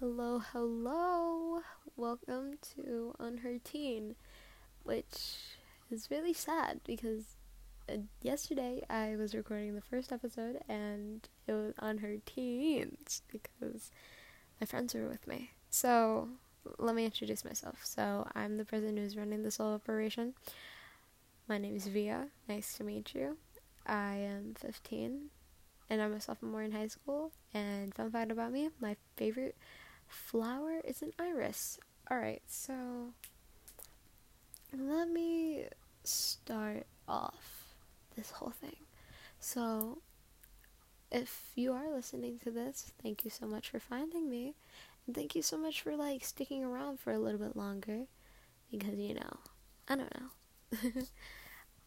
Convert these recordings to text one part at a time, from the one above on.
Hello, hello. Welcome to Unheard Teen, which is really sad because uh, yesterday I was recording the first episode and it was Unheard Teens because my friends were with me. So, let me introduce myself. So, I'm the person who's running this whole operation. My name is Via. Nice to meet you. I am 15 and I'm a sophomore in high school. And fun fact about me, my favorite flower is an iris. Alright, so let me start off this whole thing. So, if you are listening to this, thank you so much for finding me. And thank you so much for like sticking around for a little bit longer because you know, I don't know.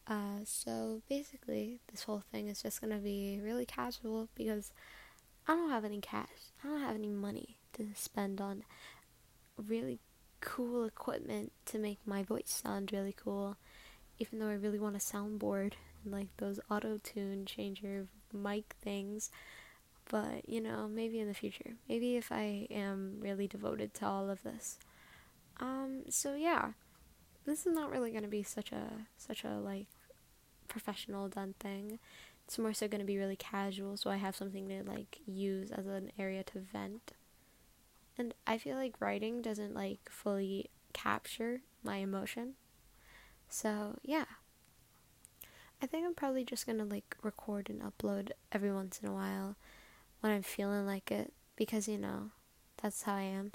Uh, so basically, this whole thing is just gonna be really casual because I don't have any cash. I don't have any money to spend on really cool equipment to make my voice sound really cool. Even though I really want a soundboard and like those auto tune changer mic things. But you know, maybe in the future. Maybe if I am really devoted to all of this. Um, so yeah this is not really to be such a such a like professional done thing. It's more so to be really casual, so I have something to like use as an area to vent. And I feel like writing doesn't like fully capture my emotion. So, yeah. I think I'm probably just going to like record and upload every once in a while when I'm feeling like it because you know, that's how I am.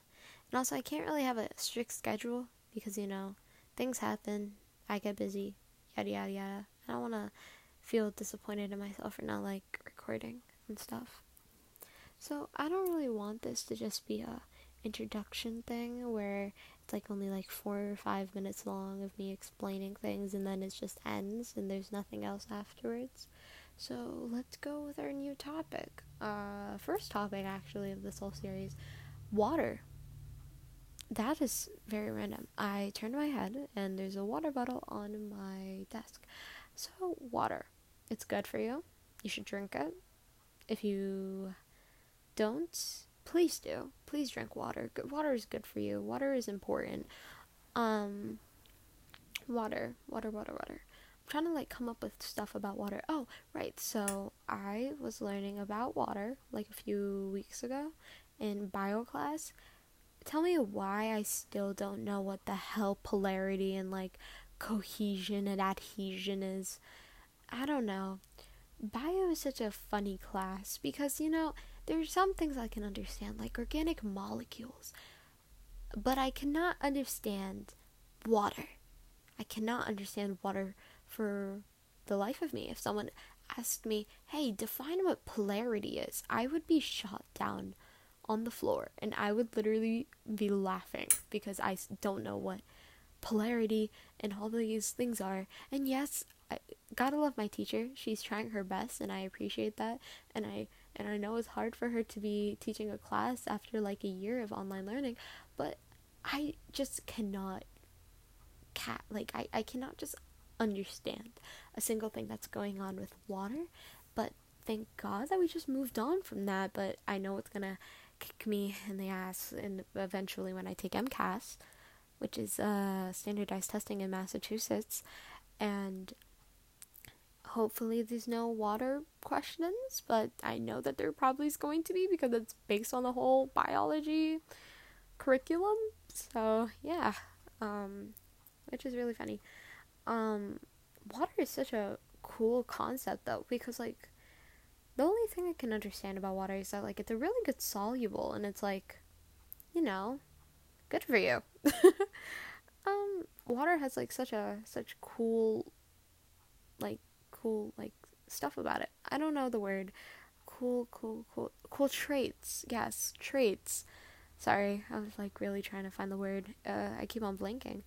And also, I can't really have a strict schedule because you know, things happen, I get busy, yada yada yada. I don't want to feel disappointed in myself for not like recording and stuff. So I don't really want this to just be a introduction thing where it's like only like four or five minutes long of me explaining things and then it just ends and there's nothing else afterwards. So let's go with our new topic. Uh, first topic actually of this whole series, water that is very random. I turned my head and there's a water bottle on my desk. So, water. It's good for you. You should drink it. If you don't, please do. Please drink water. Good water is good for you. Water is important. Um water, water, water, water. I'm trying to like come up with stuff about water. Oh, right. So, I was learning about water like a few weeks ago in bio class tell me why I still don't know what the hell polarity and like cohesion and adhesion is. I don't know. Bio is such a funny class because you know, there's some things I can understand, like organic molecules, but I cannot understand water. I cannot understand water for the life of me. If someone asked me, hey, define what polarity is, I would be shot down on the floor and I would literally be laughing because I don't know what polarity and all these things are. And yes, I gotta love my teacher. She's trying her best and I appreciate that. And I and I know it's hard for her to be teaching a class after like a year of online learning, but I just cannot cat like I, I cannot just understand a single thing that's going on with water. But thank God that we just moved on from that. But I know it's gonna kick me in the ass and eventually when I take MCAS, which is uh, standardized testing in Massachusetts, and hopefully there's no water questions, but I know that there probably is going to be because it's based on the whole biology curriculum. So yeah, um, which is really funny. Um, water is such a cool concept though because like the only thing I can understand about water is that like it's a really good soluble and it's like, you know, good for you. um, water has like such a such cool, like cool like stuff about it. I don't know the word. Cool, cool, cool, cool traits. Yes, traits. Sorry, I was like really trying to find the word. Uh, I keep on blanking.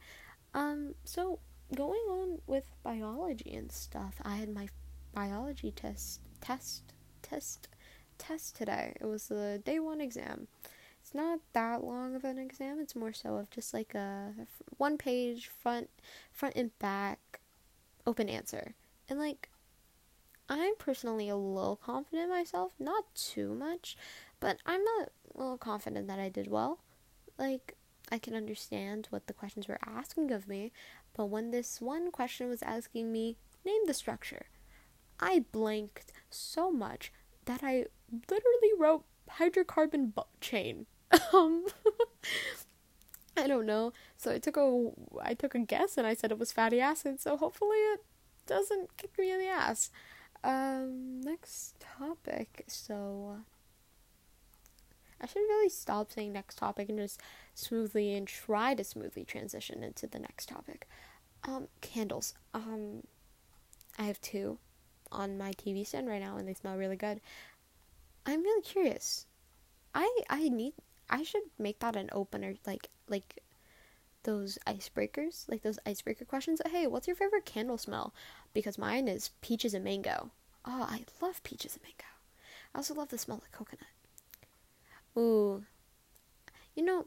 Um, so going on with biology and stuff, I had my biology test test test test today. It was the day one exam. It's not that long of an exam. It's more so of just like a one page front front and back open answer. And like I'm personally a little confident myself, not too much, but I'm a little confident that I did well. Like, I can understand what the questions were asking of me, but when this one question was asking me, name the structure, I blanked so much that I literally wrote hydrocarbon bu- chain. um, I don't know. So I took a I took a guess and I said it was fatty acid. So hopefully it doesn't kick me in the ass. Um, next topic. So I should really stop saying next topic and just smoothly and try to smoothly transition into the next topic. Um, candles. Um, I have two on my TV stand right now, and they smell really good. I'm really curious. I I need I should make that an opener, like like those icebreakers, like those icebreaker questions. Hey, what's your favorite candle smell? Because mine is peaches and mango. Oh, I love peaches and mango. I also love the smell of coconut. Ooh, you know,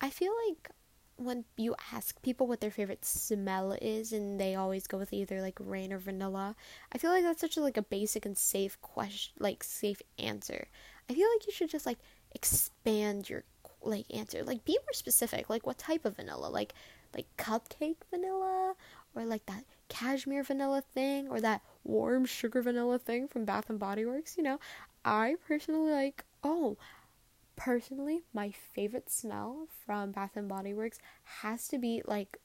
I feel like when you ask people what their favorite smell is and they always go with either like rain or vanilla i feel like that's such a like a basic and safe question like safe answer i feel like you should just like expand your like answer. Like be more specific. Like what type of vanilla? Like like cupcake vanilla? Or like that cashmere vanilla thing? Or that warm sugar vanilla thing from bath and body works you know? I personally like oh personally my favorite smell from bath and body works has to be like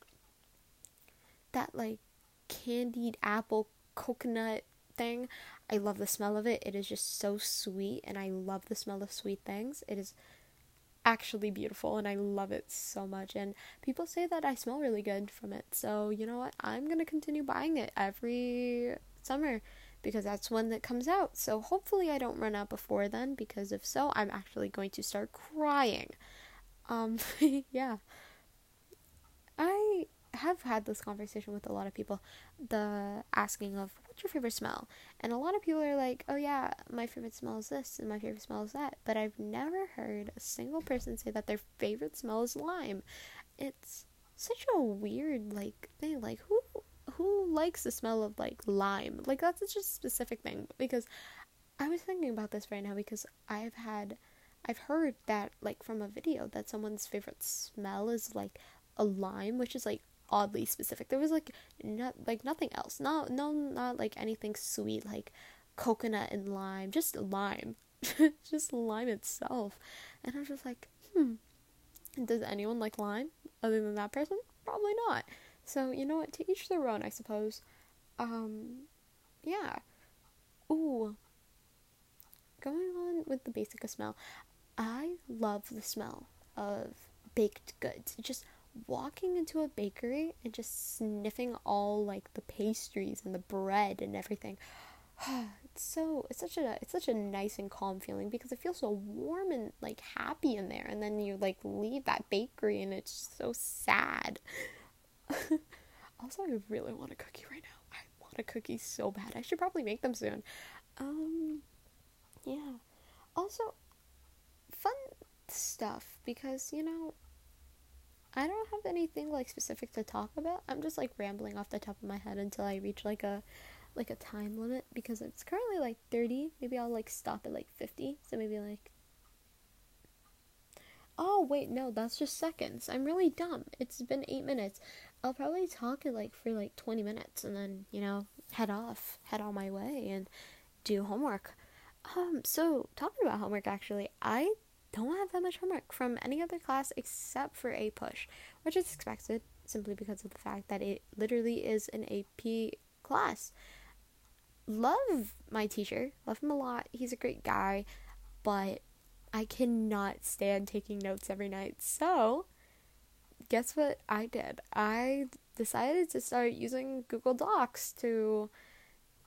that like candied apple coconut thing. I love the smell of it. It is just so sweet and i love the smell of sweet things. It is actually beautiful and i love it so much and people say that i smell really good from it so you know what i'm gonna continue buying it every summer because that's when it comes out. So hopefully I don't run out before then because if so, I'm actually going to start crying. Um yeah. I have had this conversation with a lot of people the asking of what's your favorite smell? And a lot of people are like, "Oh yeah, my favorite smell is this and my favorite smell is that." But I've never heard a single person say that their favorite smell is lime. It's such a weird like thing like who who likes the smell of like lime? Like that's such a specific thing because I was thinking about this right now because I've had I've heard that like from a video that someone's favorite smell is like a lime, which is like oddly specific. There was like not like nothing else. Not no not like anything sweet like coconut and lime, just lime. just lime itself. And I was just like, hmm. Does anyone like lime other than that person? Probably not. So, you know what? To each their own, I suppose. Um, yeah. Ooh. Going on with the basic of smell, I love the smell of baked goods. Just walking into a bakery and just sniffing all like the pastries and the bread and everything. it's so it's such a it's such a nice and calm feeling because it feels so warm and like happy in there and then you like leave that bakery and it's so sad also, I really want a cookie right now. I want a cookie so bad. I should probably make them soon. Um, yeah. Also, fun stuff because you know, I don't have anything like specific to talk about. I'm just like rambling off the top of my head until I reach like a like a time limit because it's currently like 30. Maybe I'll like stop at like 50. So maybe like Oh, wait, no, that's just seconds. I'm really dumb. It's been 8 minutes. I'll probably talk it like for like 20 minutes and then, you know, head off, head on my way and do homework. Um, so talking about homework actually, I don't have that much homework from any other class except for APUSH, which is expected simply because of the fact that it literally is an AP class. Love my teacher, love him a lot. He's a great guy, but I cannot stand taking notes every night. So, guess what I did? I decided to start using Google Docs to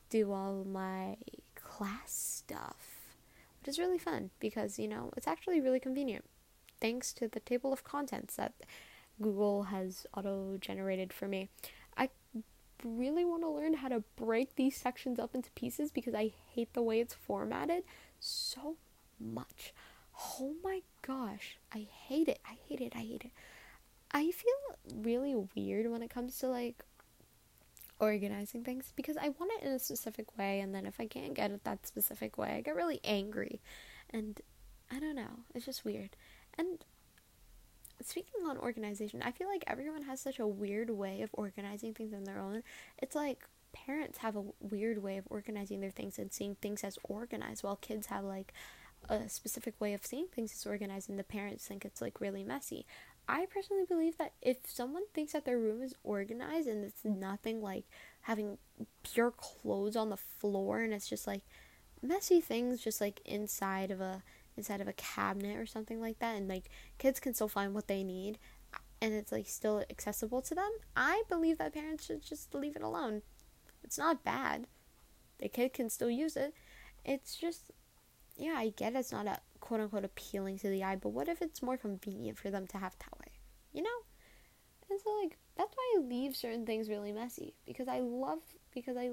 do all my class stuff, which is really fun because, you know, it's actually really convenient thanks to the table of contents that Google has auto generated for me. I really want to learn how to break these sections up into pieces because I hate the way it's formatted so much. Oh my gosh, I hate it. I hate it. I hate it. I feel really weird when it comes to like organizing things because I want it in a specific way, and then if I can't get it that specific way, I get really angry. And I don't know. It's just weird. And speaking on organization, I feel like everyone has such a weird way of organizing things on their own. It's like parents have a weird way of organizing their things and seeing things as organized, while kids have like a specific way of seeing things as organized, and the parents think it's like really messy. I personally believe that if someone thinks that their room is organized and it's nothing like having pure clothes on the floor and it's just like messy things just like inside of a inside of a cabinet or something like that and like kids can still find what they need uh, and it's like still accessible to them, I believe that parents should just leave it alone. It's not bad. The kid can still use it. It's just yeah, I get it's not a quote unquote appealing to the eye, but what if it's more convenient for them to have way? You know? And so like that's why I leave certain things really messy because I love because I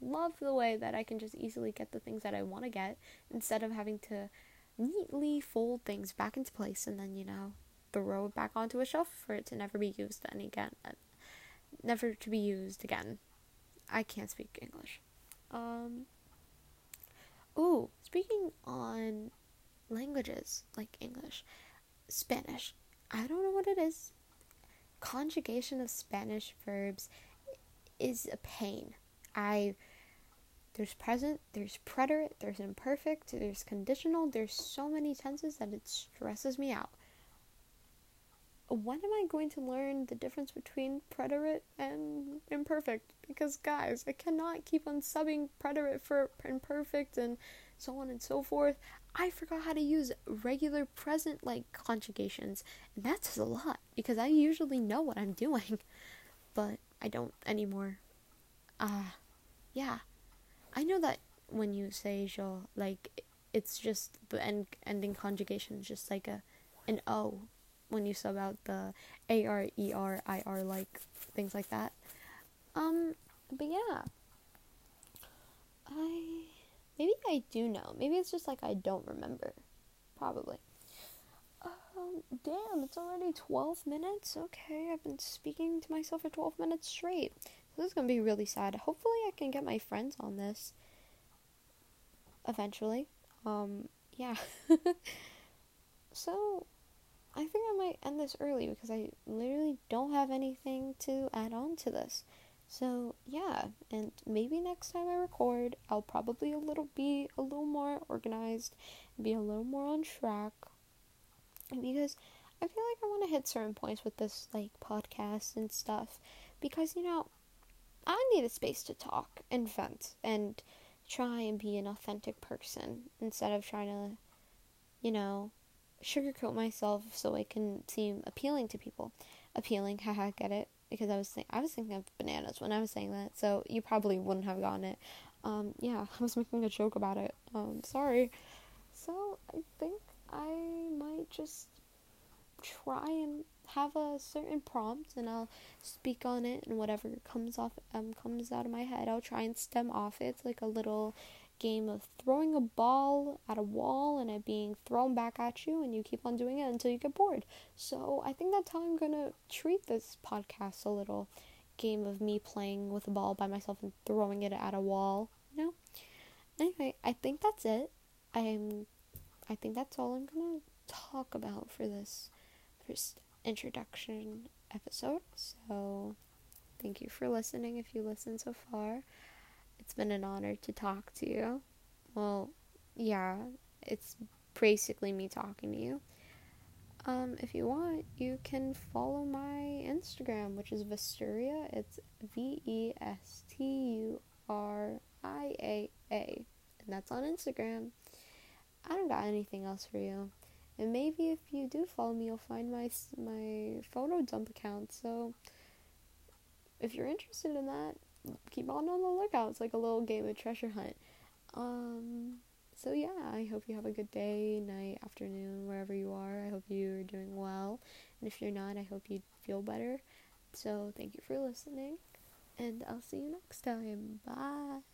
love the way that I can just easily get the things that I want to get instead of having to neatly fold things back into place and then, you know, throw it back onto a shelf for it to never be used again. Uh, never to be used again. I can't speak English. Um Oh, speaking on languages like English, Spanish. I don't know what it is. Conjugation of Spanish verbs is a pain. I there's present, there's preterite, there's imperfect, there's conditional, there's so many tenses that it stresses me out. When am I going to learn the difference between preterite and imperfect? Because, guys, I cannot keep on subbing preterite for imperfect and so on and so forth. I forgot how to use regular present like conjugations, and that says a lot because I usually know what I'm doing, but I don't anymore. Ah, uh, yeah. I know that when you say yo, like it's just the end ending conjugation is just like a an O when you sub out the A R E R I R like things like that. Um, but yeah, I maybe I do know. Maybe it's just like I don't remember. Probably. Um, damn, it's already 12 minutes. Okay, I've been speaking to myself for 12 minutes straight. This is gonna be really sad. Hopefully, I can get my friends on this eventually. Um, yeah. so, I think I might end this early because I literally don't have anything to add on to this. So, yeah, and maybe next time I record, I'll probably a little be a little more organized, be a little more on track because I feel like I want to hit certain points with this like podcast and stuff because you know I need a space to talk and vent and try and be an authentic person instead of trying to, you know, sugarcoat myself so I can seem appealing to people. Appealing, haha, get it? Because I was think- I was thinking of bananas when I was saying that, so you probably wouldn't have gotten it. Um, yeah, I was making a joke about it. Um, sorry. So I think I might just try and have a certain prompt and I'll speak on it and whatever comes off um comes out of my head I'll try and stem off it. It's like a little game of throwing a ball at a wall and it being thrown back at you and you keep on doing it until you get bored. So I think that's how I'm gonna treat this podcast a little game of me playing with a ball by myself and throwing it at a wall, you know? Anyway, I think that's it. I'm I think that's all I'm gonna talk about for this first introduction episode. So, thank you for listening if you listened so far. It's been an honor to talk to you. Well, yeah, it's basically me talking to you. Um, if you want, you can follow my Instagram, which is Vesturia. It's V E S T U R I A A, and that's on Instagram. I don't got anything else for you. And maybe if you do follow me, you'll find my my photo dump account. So if you're interested in that, keep on on the lookout. It's like a little game of treasure hunt. Um, so yeah, I hope you have a good day, night, afternoon, wherever you are. I hope you're doing well. And if you're not, I hope you feel better. So thank you for listening, and I'll see you next time. Bye.